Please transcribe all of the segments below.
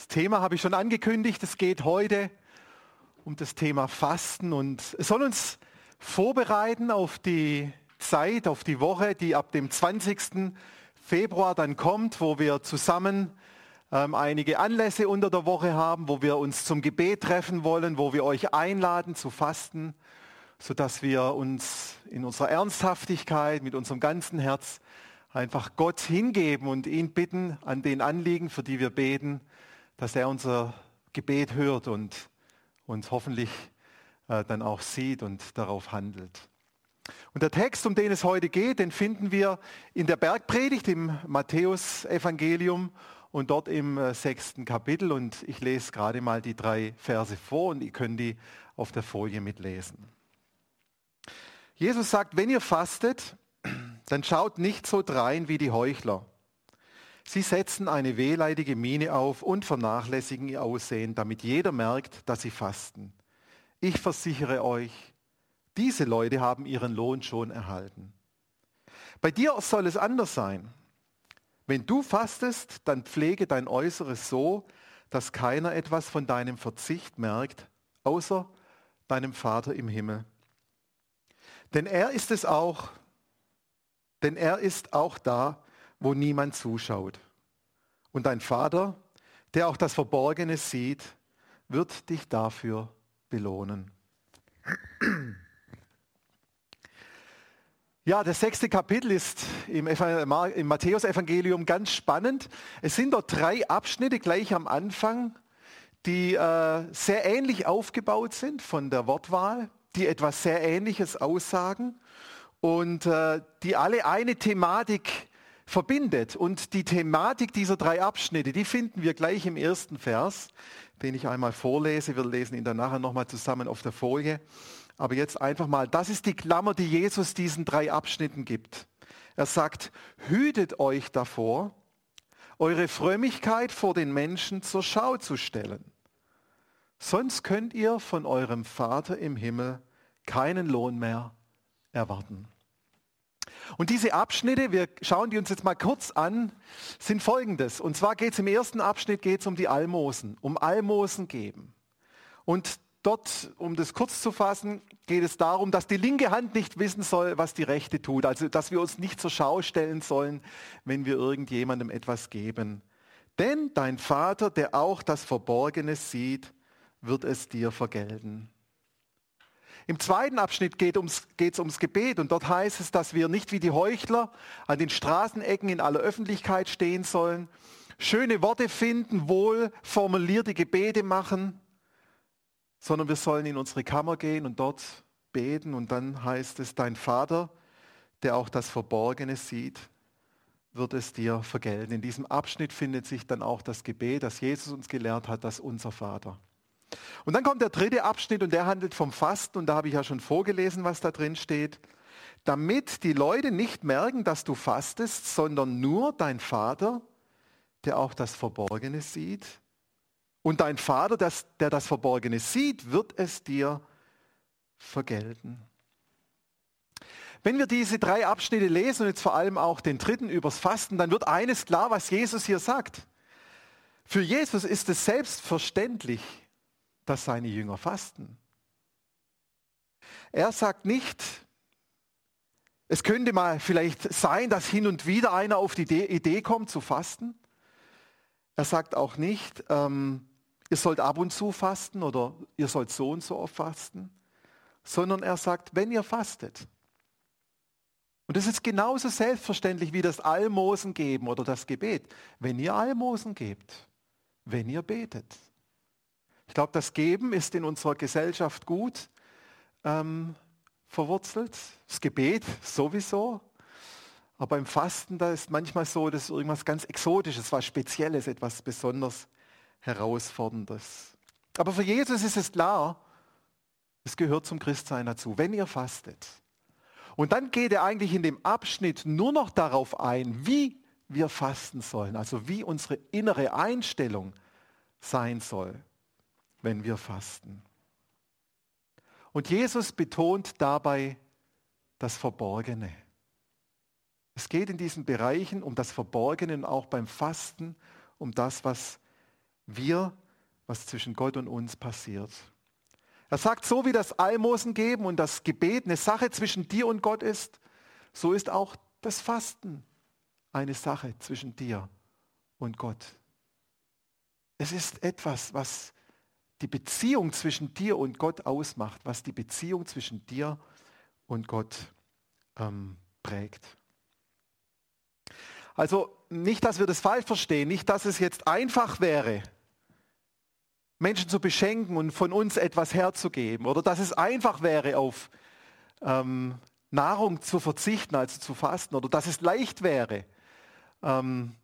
Das Thema habe ich schon angekündigt. Es geht heute um das Thema Fasten und es soll uns vorbereiten auf die Zeit, auf die Woche, die ab dem 20. Februar dann kommt, wo wir zusammen ähm, einige Anlässe unter der Woche haben, wo wir uns zum Gebet treffen wollen, wo wir euch einladen zu fasten, sodass wir uns in unserer Ernsthaftigkeit, mit unserem ganzen Herz einfach Gott hingeben und ihn bitten an den Anliegen, für die wir beten, dass er unser Gebet hört und uns hoffentlich äh, dann auch sieht und darauf handelt. Und der Text, um den es heute geht, den finden wir in der Bergpredigt im Matthäus-Evangelium und dort im äh, sechsten Kapitel. Und ich lese gerade mal die drei Verse vor und ihr könnt die auf der Folie mitlesen. Jesus sagt, wenn ihr fastet, dann schaut nicht so drein wie die Heuchler. Sie setzen eine wehleidige Miene auf und vernachlässigen ihr Aussehen, damit jeder merkt, dass sie fasten. Ich versichere euch, diese Leute haben ihren Lohn schon erhalten. Bei dir soll es anders sein. Wenn du fastest, dann pflege dein Äußeres so, dass keiner etwas von deinem Verzicht merkt, außer deinem Vater im Himmel. Denn er ist es auch, denn er ist auch da, wo niemand zuschaut. Und dein Vater, der auch das Verborgene sieht, wird dich dafür belohnen. Ja, das sechste Kapitel ist im, im Matthäus-Evangelium ganz spannend. Es sind dort drei Abschnitte gleich am Anfang, die äh, sehr ähnlich aufgebaut sind von der Wortwahl, die etwas sehr Ähnliches aussagen und äh, die alle eine Thematik verbindet. Und die Thematik dieser drei Abschnitte, die finden wir gleich im ersten Vers, den ich einmal vorlese. Wir lesen ihn dann nachher nochmal zusammen auf der Folie. Aber jetzt einfach mal, das ist die Klammer, die Jesus diesen drei Abschnitten gibt. Er sagt, hütet euch davor, eure Frömmigkeit vor den Menschen zur Schau zu stellen. Sonst könnt ihr von eurem Vater im Himmel keinen Lohn mehr erwarten. Und diese Abschnitte, wir schauen die uns jetzt mal kurz an, sind folgendes. Und zwar geht es im ersten Abschnitt geht's um die Almosen, um Almosen geben. Und dort, um das kurz zu fassen, geht es darum, dass die linke Hand nicht wissen soll, was die rechte tut. Also, dass wir uns nicht zur Schau stellen sollen, wenn wir irgendjemandem etwas geben. Denn dein Vater, der auch das Verborgene sieht, wird es dir vergelten. Im zweiten Abschnitt geht es ums, ums Gebet und dort heißt es, dass wir nicht wie die Heuchler an den Straßenecken in aller Öffentlichkeit stehen sollen, schöne Worte finden, wohl formulierte Gebete machen, sondern wir sollen in unsere Kammer gehen und dort beten und dann heißt es, dein Vater, der auch das Verborgene sieht, wird es dir vergelten. In diesem Abschnitt findet sich dann auch das Gebet, das Jesus uns gelehrt hat, das unser Vater. Und dann kommt der dritte Abschnitt und der handelt vom Fasten und da habe ich ja schon vorgelesen, was da drin steht. Damit die Leute nicht merken, dass du fastest, sondern nur dein Vater, der auch das Verborgene sieht. Und dein Vater, das, der das Verborgene sieht, wird es dir vergelten. Wenn wir diese drei Abschnitte lesen und jetzt vor allem auch den dritten übers Fasten, dann wird eines klar, was Jesus hier sagt. Für Jesus ist es selbstverständlich, dass seine Jünger fasten. Er sagt nicht, es könnte mal vielleicht sein, dass hin und wieder einer auf die Idee kommt zu fasten. Er sagt auch nicht, ähm, ihr sollt ab und zu fasten oder ihr sollt so und so oft fasten, sondern er sagt, wenn ihr fastet. Und das ist genauso selbstverständlich wie das Almosen geben oder das Gebet. Wenn ihr Almosen gebt, wenn ihr betet. Ich glaube, das Geben ist in unserer Gesellschaft gut ähm, verwurzelt. Das Gebet sowieso. Aber im Fasten, da ist manchmal so, dass irgendwas ganz Exotisches, was Spezielles, etwas besonders Herausforderndes. Aber für Jesus ist es klar, es gehört zum Christsein dazu, wenn ihr fastet. Und dann geht er eigentlich in dem Abschnitt nur noch darauf ein, wie wir fasten sollen, also wie unsere innere Einstellung sein soll wenn wir fasten. Und Jesus betont dabei das Verborgene. Es geht in diesen Bereichen um das Verborgene und auch beim Fasten um das, was wir, was zwischen Gott und uns passiert. Er sagt, so wie das Almosen geben und das Gebet eine Sache zwischen dir und Gott ist, so ist auch das Fasten eine Sache zwischen dir und Gott. Es ist etwas, was die Beziehung zwischen dir und Gott ausmacht, was die Beziehung zwischen dir und Gott ähm, prägt. Also nicht, dass wir das falsch verstehen, nicht, dass es jetzt einfach wäre, Menschen zu beschenken und von uns etwas herzugeben oder dass es einfach wäre, auf ähm, Nahrung zu verzichten, also zu fasten oder dass es leicht wäre, ähm,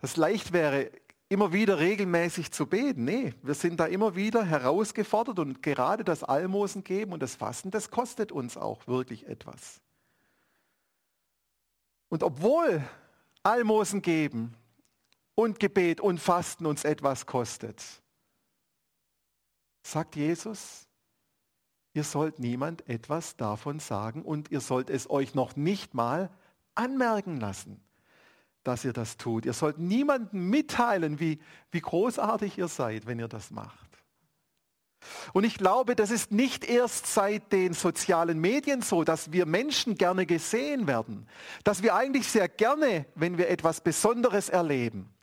dass es leicht wäre, immer wieder regelmäßig zu beten. Nee, wir sind da immer wieder herausgefordert und gerade das Almosen geben und das Fasten, das kostet uns auch wirklich etwas. Und obwohl Almosen geben und Gebet und Fasten uns etwas kostet, sagt Jesus, ihr sollt niemand etwas davon sagen und ihr sollt es euch noch nicht mal anmerken lassen dass ihr das tut. Ihr sollt niemandem mitteilen, wie, wie großartig ihr seid, wenn ihr das macht. Und ich glaube, das ist nicht erst seit den sozialen Medien so, dass wir Menschen gerne gesehen werden, dass wir eigentlich sehr gerne, wenn wir etwas Besonderes erleben,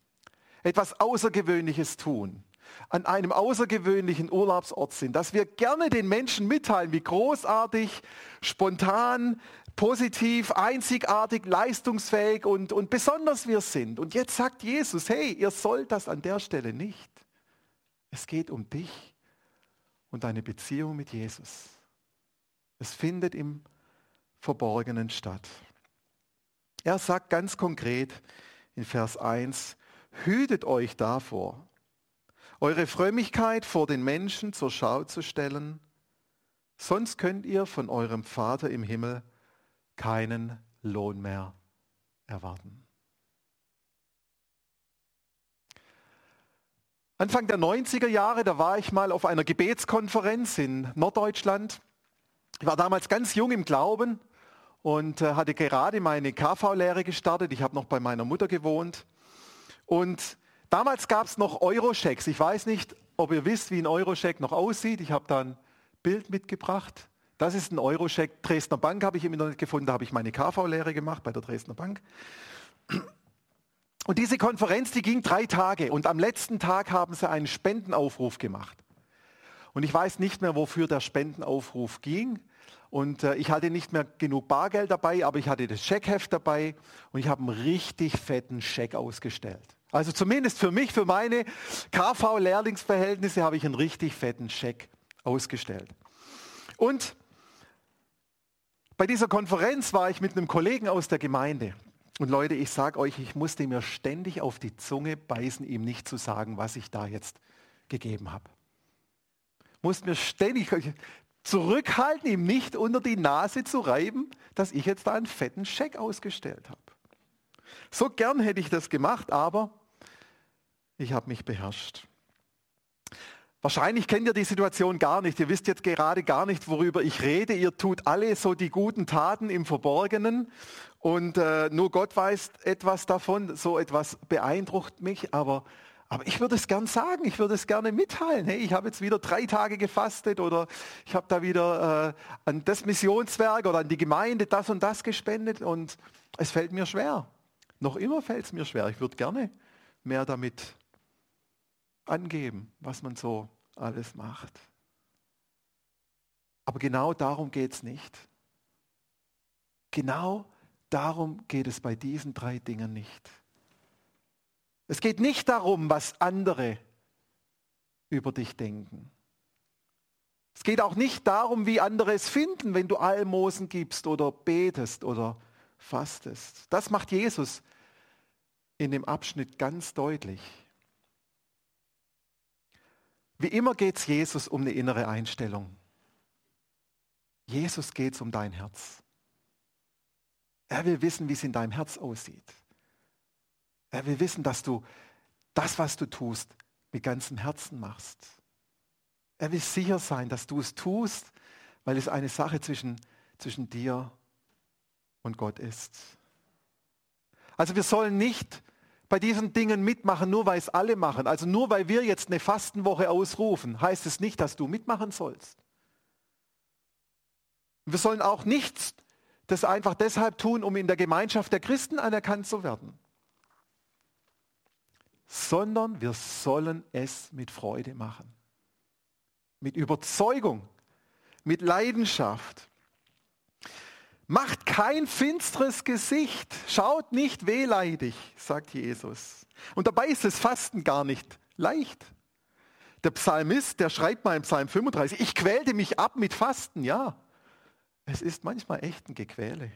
etwas Außergewöhnliches tun, an einem außergewöhnlichen Urlaubsort sind, dass wir gerne den Menschen mitteilen, wie großartig, spontan, positiv, einzigartig, leistungsfähig und, und besonders wir sind. Und jetzt sagt Jesus, hey, ihr sollt das an der Stelle nicht. Es geht um dich und deine Beziehung mit Jesus. Es findet im Verborgenen statt. Er sagt ganz konkret in Vers 1, hütet euch davor, eure Frömmigkeit vor den Menschen zur Schau zu stellen, sonst könnt ihr von eurem Vater im Himmel keinen Lohn mehr erwarten. Anfang der 90er Jahre, da war ich mal auf einer Gebetskonferenz in Norddeutschland. Ich war damals ganz jung im Glauben und äh, hatte gerade meine KV-Lehre gestartet. Ich habe noch bei meiner Mutter gewohnt. Und damals gab es noch Eurochecks. Ich weiß nicht, ob ihr wisst, wie ein Eurocheck noch aussieht. Ich habe da ein Bild mitgebracht. Das ist ein Eurocheck. Dresdner Bank habe ich im Internet gefunden, da habe ich meine KV-Lehre gemacht bei der Dresdner Bank. Und diese Konferenz, die ging drei Tage und am letzten Tag haben sie einen Spendenaufruf gemacht. Und ich weiß nicht mehr, wofür der Spendenaufruf ging. Und äh, ich hatte nicht mehr genug Bargeld dabei, aber ich hatte das Scheckheft dabei und ich habe einen richtig fetten Scheck ausgestellt. Also zumindest für mich, für meine KV-Lehrlingsverhältnisse habe ich einen richtig fetten Scheck ausgestellt. Und bei dieser Konferenz war ich mit einem Kollegen aus der Gemeinde. Und Leute, ich sage euch, ich musste mir ständig auf die Zunge beißen, ihm nicht zu sagen, was ich da jetzt gegeben habe. Musste mir ständig zurückhalten, ihm nicht unter die Nase zu reiben, dass ich jetzt da einen fetten Scheck ausgestellt habe. So gern hätte ich das gemacht, aber ich habe mich beherrscht. Wahrscheinlich kennt ihr die Situation gar nicht. Ihr wisst jetzt gerade gar nicht, worüber ich rede. Ihr tut alle so die guten Taten im Verborgenen und äh, nur Gott weiß etwas davon. So etwas beeindruckt mich, aber, aber ich würde es gern sagen. Ich würde es gerne mitteilen. Hey, ich habe jetzt wieder drei Tage gefastet oder ich habe da wieder äh, an das Missionswerk oder an die Gemeinde das und das gespendet und es fällt mir schwer. Noch immer fällt es mir schwer. Ich würde gerne mehr damit angeben, was man so alles macht. Aber genau darum geht es nicht. Genau darum geht es bei diesen drei Dingen nicht. Es geht nicht darum, was andere über dich denken. Es geht auch nicht darum, wie andere es finden, wenn du Almosen gibst oder betest oder fastest. Das macht Jesus in dem Abschnitt ganz deutlich. Wie immer geht es Jesus um eine innere Einstellung. Jesus geht es um dein Herz. Er will wissen, wie es in deinem Herz aussieht. Er will wissen, dass du das, was du tust, mit ganzem Herzen machst. Er will sicher sein, dass du es tust, weil es eine Sache zwischen, zwischen dir und Gott ist. Also wir sollen nicht bei diesen Dingen mitmachen, nur weil es alle machen. Also nur weil wir jetzt eine Fastenwoche ausrufen, heißt es nicht, dass du mitmachen sollst. Wir sollen auch nichts das einfach deshalb tun, um in der Gemeinschaft der Christen anerkannt zu werden, sondern wir sollen es mit Freude machen, mit Überzeugung, mit Leidenschaft. Macht kein finstres Gesicht, schaut nicht wehleidig, sagt Jesus. Und dabei ist das Fasten gar nicht leicht. Der Psalmist, der schreibt mal im Psalm 35, ich quälte mich ab mit Fasten, ja. Es ist manchmal echt ein Gequäle.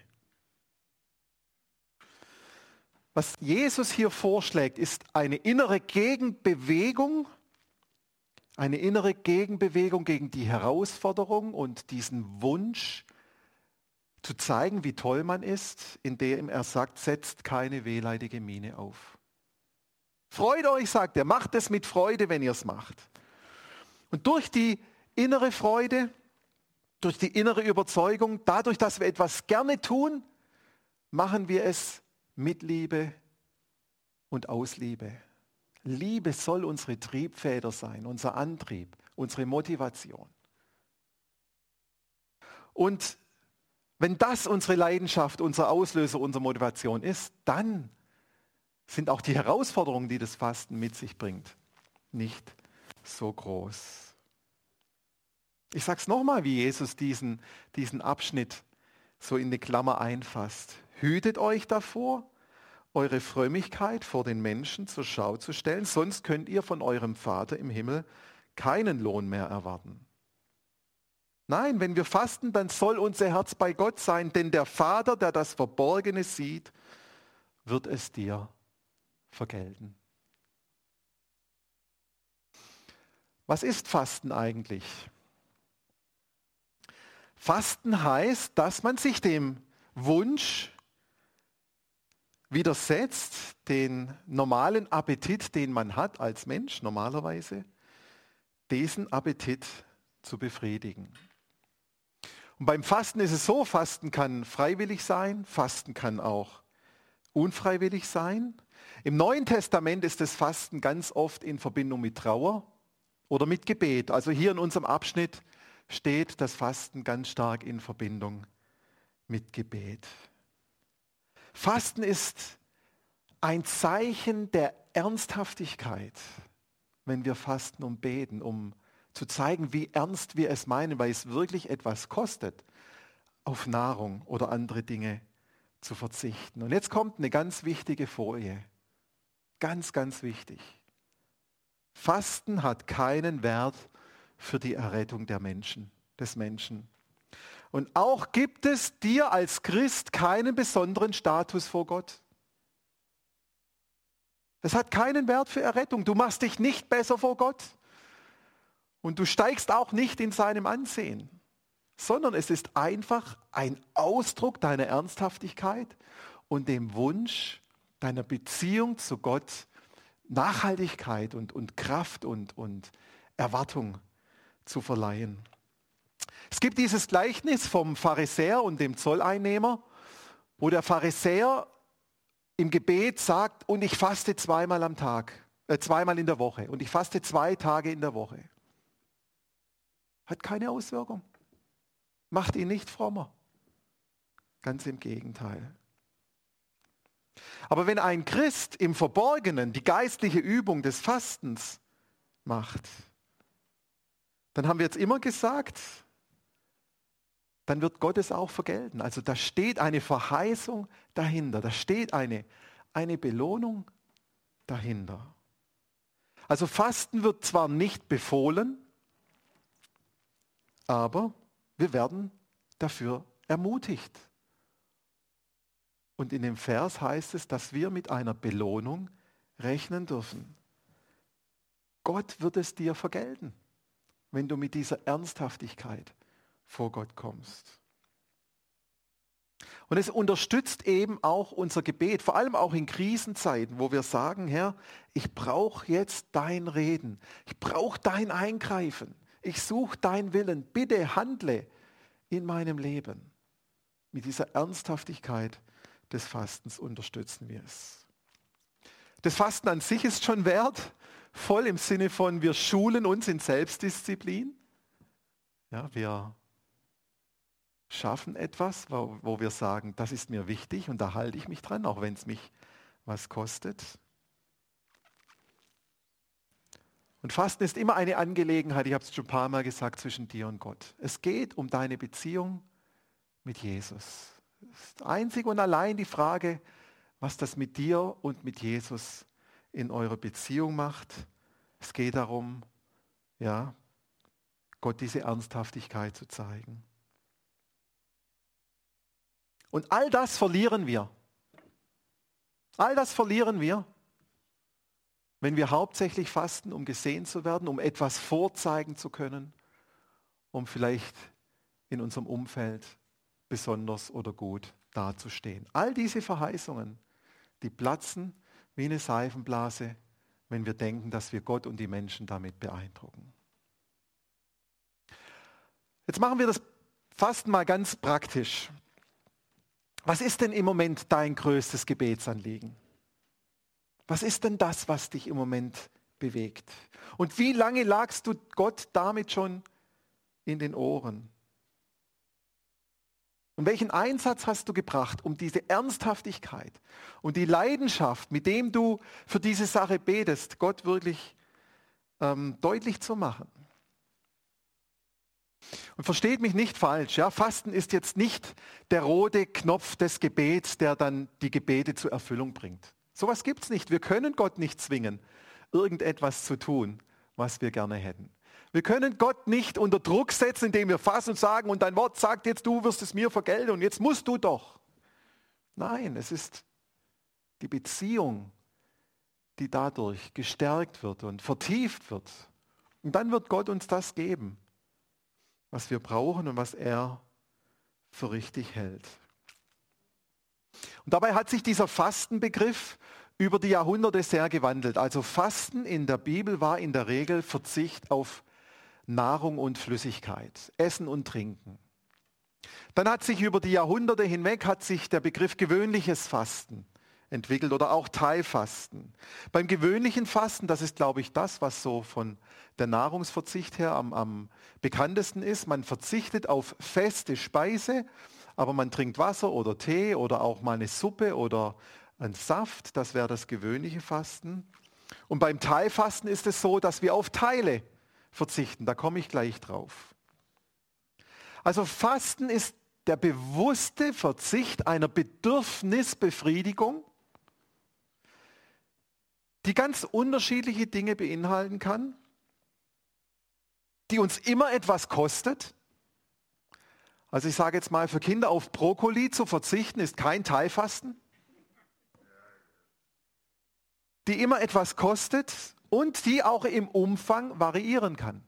Was Jesus hier vorschlägt, ist eine innere Gegenbewegung, eine innere Gegenbewegung gegen die Herausforderung und diesen Wunsch zu zeigen, wie toll man ist, indem er sagt, setzt keine wehleidige Miene auf. Freut euch, sagt er, macht es mit Freude, wenn ihr es macht. Und durch die innere Freude durch die innere Überzeugung, dadurch, dass wir etwas gerne tun, machen wir es mit Liebe und aus Liebe. Liebe soll unsere Triebfeder sein, unser Antrieb, unsere Motivation. Und wenn das unsere Leidenschaft, unser Auslöser, unsere Motivation ist, dann sind auch die Herausforderungen, die das Fasten mit sich bringt, nicht so groß. Ich sage es nochmal, wie Jesus diesen, diesen Abschnitt so in die Klammer einfasst. Hütet euch davor, eure Frömmigkeit vor den Menschen zur Schau zu stellen, sonst könnt ihr von eurem Vater im Himmel keinen Lohn mehr erwarten. Nein, wenn wir fasten, dann soll unser Herz bei Gott sein, denn der Vater, der das Verborgene sieht, wird es dir vergelten. Was ist Fasten eigentlich? Fasten heißt, dass man sich dem Wunsch widersetzt, den normalen Appetit, den man hat als Mensch normalerweise, diesen Appetit zu befriedigen. Und beim Fasten ist es so, Fasten kann freiwillig sein, Fasten kann auch unfreiwillig sein. Im Neuen Testament ist das Fasten ganz oft in Verbindung mit Trauer oder mit Gebet. Also hier in unserem Abschnitt steht das Fasten ganz stark in Verbindung mit Gebet. Fasten ist ein Zeichen der Ernsthaftigkeit, wenn wir fasten und beten, um zu zeigen, wie ernst wir es meinen, weil es wirklich etwas kostet, auf Nahrung oder andere Dinge zu verzichten. Und jetzt kommt eine ganz wichtige Folie. Ganz, ganz wichtig. Fasten hat keinen Wert für die Errettung der Menschen, des Menschen. Und auch gibt es dir als Christ keinen besonderen Status vor Gott. Es hat keinen Wert für Errettung. Du machst dich nicht besser vor Gott. Und du steigst auch nicht in seinem Ansehen, sondern es ist einfach ein Ausdruck deiner Ernsthaftigkeit und dem Wunsch deiner Beziehung zu Gott Nachhaltigkeit und, und Kraft und, und Erwartung zu verleihen. Es gibt dieses Gleichnis vom Pharisäer und dem Zolleinnehmer, wo der Pharisäer im Gebet sagt, und ich faste zweimal am Tag, äh, zweimal in der Woche, und ich faste zwei Tage in der Woche. Hat keine Auswirkung. Macht ihn nicht frommer. Ganz im Gegenteil. Aber wenn ein Christ im Verborgenen die geistliche Übung des Fastens macht, dann haben wir jetzt immer gesagt, dann wird Gott es auch vergelten. Also da steht eine Verheißung dahinter, da steht eine, eine Belohnung dahinter. Also Fasten wird zwar nicht befohlen, aber wir werden dafür ermutigt. Und in dem Vers heißt es, dass wir mit einer Belohnung rechnen dürfen. Gott wird es dir vergelten wenn du mit dieser Ernsthaftigkeit vor Gott kommst. Und es unterstützt eben auch unser Gebet, vor allem auch in Krisenzeiten, wo wir sagen, Herr, ich brauche jetzt dein Reden, ich brauche dein Eingreifen, ich suche dein Willen, bitte handle in meinem Leben. Mit dieser Ernsthaftigkeit des Fastens unterstützen wir es. Das Fasten an sich ist schon wert, voll im Sinne von, wir schulen uns in Selbstdisziplin. Ja, wir schaffen etwas, wo, wo wir sagen, das ist mir wichtig und da halte ich mich dran, auch wenn es mich was kostet. Und Fasten ist immer eine Angelegenheit, ich habe es schon ein paar Mal gesagt, zwischen dir und Gott. Es geht um deine Beziehung mit Jesus. Es ist einzig und allein die Frage, was das mit dir und mit Jesus in eurer Beziehung macht. Es geht darum, ja, Gott diese Ernsthaftigkeit zu zeigen. Und all das verlieren wir. All das verlieren wir, wenn wir hauptsächlich fasten, um gesehen zu werden, um etwas vorzeigen zu können, um vielleicht in unserem Umfeld besonders oder gut dazustehen. All diese Verheißungen, die platzen wie eine Seifenblase, wenn wir denken, dass wir Gott und die Menschen damit beeindrucken. Jetzt machen wir das Fasten mal ganz praktisch. Was ist denn im Moment dein größtes Gebetsanliegen? Was ist denn das, was dich im Moment bewegt? Und wie lange lagst du Gott damit schon in den Ohren? Und welchen Einsatz hast du gebracht, um diese Ernsthaftigkeit und die Leidenschaft, mit dem du für diese Sache betest, Gott wirklich ähm, deutlich zu machen? Und versteht mich nicht falsch, ja, Fasten ist jetzt nicht der rote Knopf des Gebets, der dann die Gebete zur Erfüllung bringt. Sowas gibt es nicht. Wir können Gott nicht zwingen, irgendetwas zu tun, was wir gerne hätten. Wir können Gott nicht unter Druck setzen, indem wir fassen und sagen, und dein Wort sagt jetzt, du wirst es mir vergelten und jetzt musst du doch. Nein, es ist die Beziehung, die dadurch gestärkt wird und vertieft wird. Und dann wird Gott uns das geben, was wir brauchen und was er für richtig hält. Und dabei hat sich dieser Fastenbegriff über die Jahrhunderte sehr gewandelt. Also Fasten in der Bibel war in der Regel Verzicht auf Nahrung und Flüssigkeit, Essen und Trinken. Dann hat sich über die Jahrhunderte hinweg hat sich der Begriff gewöhnliches Fasten entwickelt oder auch Teilfasten. Beim gewöhnlichen Fasten, das ist, glaube ich, das, was so von der Nahrungsverzicht her am, am bekanntesten ist. Man verzichtet auf feste Speise, aber man trinkt Wasser oder Tee oder auch mal eine Suppe oder einen Saft. Das wäre das gewöhnliche Fasten. Und beim Teilfasten ist es so, dass wir auf Teile verzichten. Da komme ich gleich drauf. Also Fasten ist der bewusste Verzicht einer Bedürfnisbefriedigung die ganz unterschiedliche Dinge beinhalten kann, die uns immer etwas kostet. Also ich sage jetzt mal, für Kinder auf Brokkoli zu verzichten ist kein Teilfasten, die immer etwas kostet und die auch im Umfang variieren kann.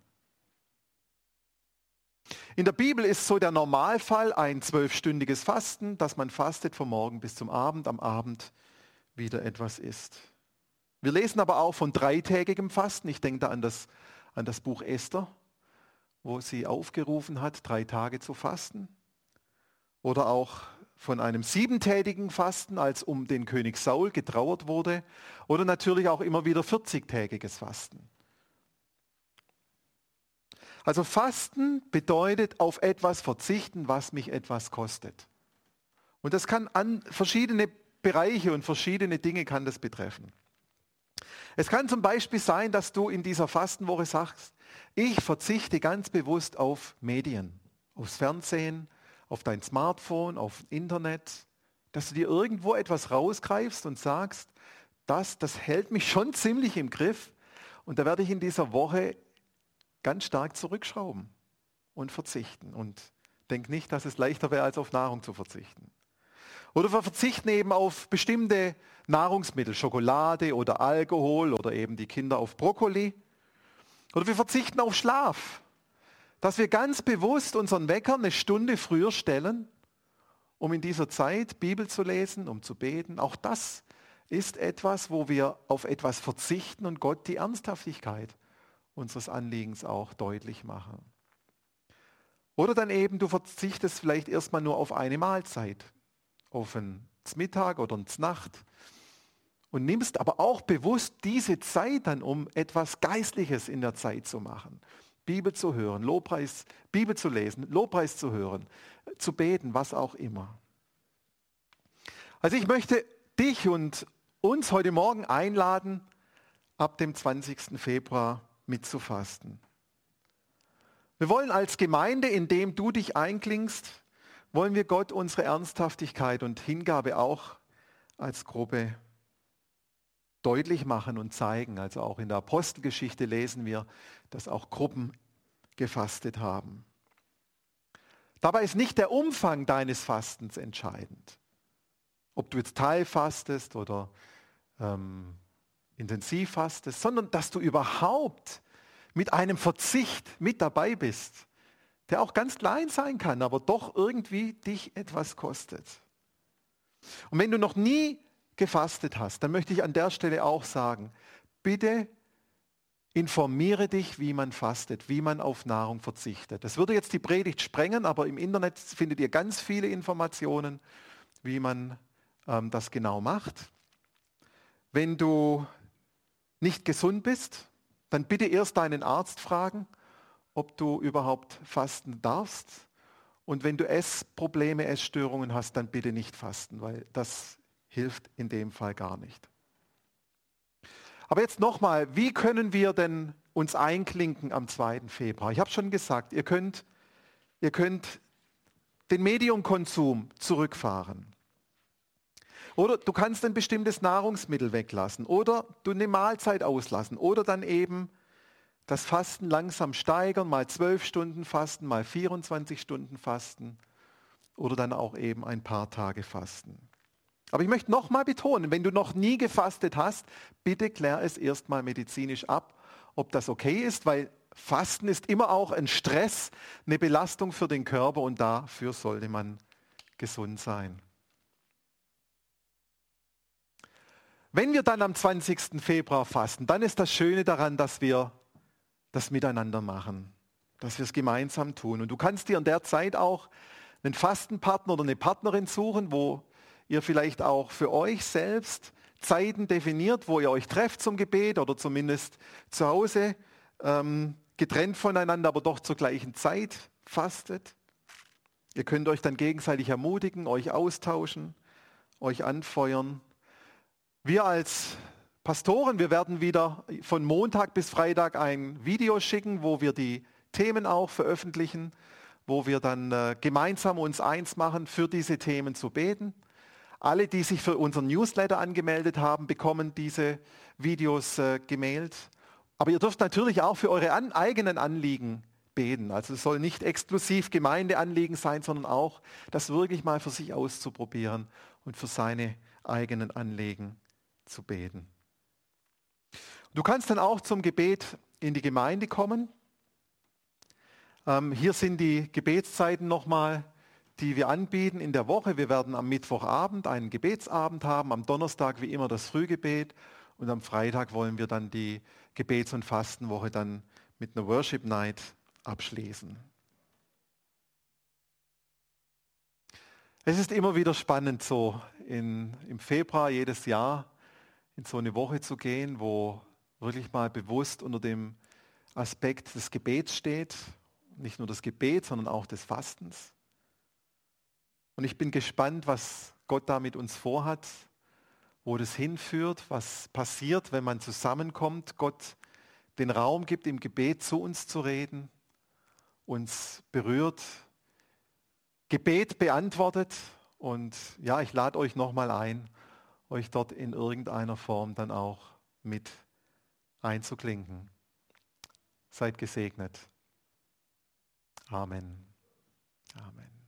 In der Bibel ist so der Normalfall ein zwölfstündiges Fasten, dass man fastet vom Morgen bis zum Abend, am Abend wieder etwas isst. Wir lesen aber auch von dreitägigem Fasten. Ich denke da an das, an das Buch Esther, wo sie aufgerufen hat, drei Tage zu fasten. Oder auch von einem siebentägigen Fasten, als um den König Saul getrauert wurde. Oder natürlich auch immer wieder 40-tägiges Fasten. Also Fasten bedeutet auf etwas verzichten, was mich etwas kostet. Und das kann an verschiedene Bereiche und verschiedene Dinge kann das betreffen. Es kann zum Beispiel sein, dass du in dieser Fastenwoche sagst, ich verzichte ganz bewusst auf Medien, aufs Fernsehen, auf dein Smartphone, auf Internet, dass du dir irgendwo etwas rausgreifst und sagst, das, das hält mich schon ziemlich im Griff und da werde ich in dieser Woche ganz stark zurückschrauben und verzichten und denk nicht, dass es leichter wäre, als auf Nahrung zu verzichten. Oder wir verzichten eben auf bestimmte Nahrungsmittel, Schokolade oder Alkohol oder eben die Kinder auf Brokkoli. Oder wir verzichten auf Schlaf, dass wir ganz bewusst unseren Wecker eine Stunde früher stellen, um in dieser Zeit Bibel zu lesen, um zu beten. Auch das ist etwas, wo wir auf etwas verzichten und Gott die Ernsthaftigkeit unseres Anliegens auch deutlich machen. Oder dann eben, du verzichtest vielleicht erstmal nur auf eine Mahlzeit, auf einen Mittag oder eine Nacht und nimmst aber auch bewusst diese Zeit dann, um etwas Geistliches in der Zeit zu machen. Bibel zu hören, Lobpreis, Bibel zu lesen, Lobpreis zu hören, zu beten, was auch immer. Also ich möchte dich und uns heute Morgen einladen, ab dem 20. Februar mitzufasten. Wir wollen als Gemeinde, indem du dich einklingst, wollen wir Gott unsere Ernsthaftigkeit und Hingabe auch als Gruppe deutlich machen und zeigen. Also auch in der Apostelgeschichte lesen wir, dass auch Gruppen gefastet haben. Dabei ist nicht der Umfang deines Fastens entscheidend. Ob du jetzt teilfastest oder ähm, intensiv fastest, sondern dass du überhaupt mit einem Verzicht mit dabei bist, der auch ganz klein sein kann, aber doch irgendwie dich etwas kostet. Und wenn du noch nie gefastet hast, dann möchte ich an der Stelle auch sagen, bitte informiere dich, wie man fastet, wie man auf Nahrung verzichtet. Das würde jetzt die Predigt sprengen, aber im Internet findet ihr ganz viele Informationen, wie man ähm, das genau macht. Wenn du nicht gesund bist, dann bitte erst deinen Arzt fragen, ob du überhaupt fasten darfst. Und wenn du Essprobleme, Essstörungen hast, dann bitte nicht fasten, weil das hilft in dem Fall gar nicht. Aber jetzt nochmal, wie können wir denn uns einklinken am 2. Februar? Ich habe schon gesagt, ihr könnt, ihr könnt den Mediumkonsum zurückfahren. Oder du kannst ein bestimmtes Nahrungsmittel weglassen. Oder du eine Mahlzeit auslassen. Oder dann eben das Fasten langsam steigern, mal zwölf Stunden fasten, mal 24 Stunden fasten. Oder dann auch eben ein paar Tage fasten. Aber ich möchte nochmal betonen, wenn du noch nie gefastet hast, bitte klär es erstmal medizinisch ab, ob das okay ist, weil Fasten ist immer auch ein Stress, eine Belastung für den Körper und dafür sollte man gesund sein. Wenn wir dann am 20. Februar fasten, dann ist das Schöne daran, dass wir das miteinander machen, dass wir es gemeinsam tun. Und du kannst dir in der Zeit auch einen Fastenpartner oder eine Partnerin suchen, wo ihr vielleicht auch für euch selbst Zeiten definiert, wo ihr euch trefft zum Gebet oder zumindest zu Hause ähm, getrennt voneinander, aber doch zur gleichen Zeit fastet. Ihr könnt euch dann gegenseitig ermutigen, euch austauschen, euch anfeuern. Wir als Pastoren, wir werden wieder von Montag bis Freitag ein Video schicken, wo wir die Themen auch veröffentlichen, wo wir dann äh, gemeinsam uns eins machen, für diese Themen zu beten. Alle, die sich für unseren Newsletter angemeldet haben, bekommen diese Videos äh, gemailt. Aber ihr dürft natürlich auch für eure an, eigenen Anliegen beten. Also es soll nicht exklusiv Gemeindeanliegen sein, sondern auch das wirklich mal für sich auszuprobieren und für seine eigenen Anliegen zu beten. Du kannst dann auch zum Gebet in die Gemeinde kommen. Ähm, hier sind die Gebetszeiten nochmal die wir anbieten in der Woche. Wir werden am Mittwochabend einen Gebetsabend haben, am Donnerstag wie immer das Frühgebet und am Freitag wollen wir dann die Gebets- und Fastenwoche dann mit einer Worship Night abschließen. Es ist immer wieder spannend, so in, im Februar jedes Jahr in so eine Woche zu gehen, wo wirklich mal bewusst unter dem Aspekt des Gebets steht. Nicht nur das Gebet, sondern auch des Fastens. Und ich bin gespannt, was Gott da mit uns vorhat, wo das hinführt, was passiert, wenn man zusammenkommt, Gott den Raum gibt, im Gebet zu uns zu reden, uns berührt, Gebet beantwortet. Und ja, ich lade euch nochmal ein, euch dort in irgendeiner Form dann auch mit einzuklinken. Seid gesegnet. Amen. Amen.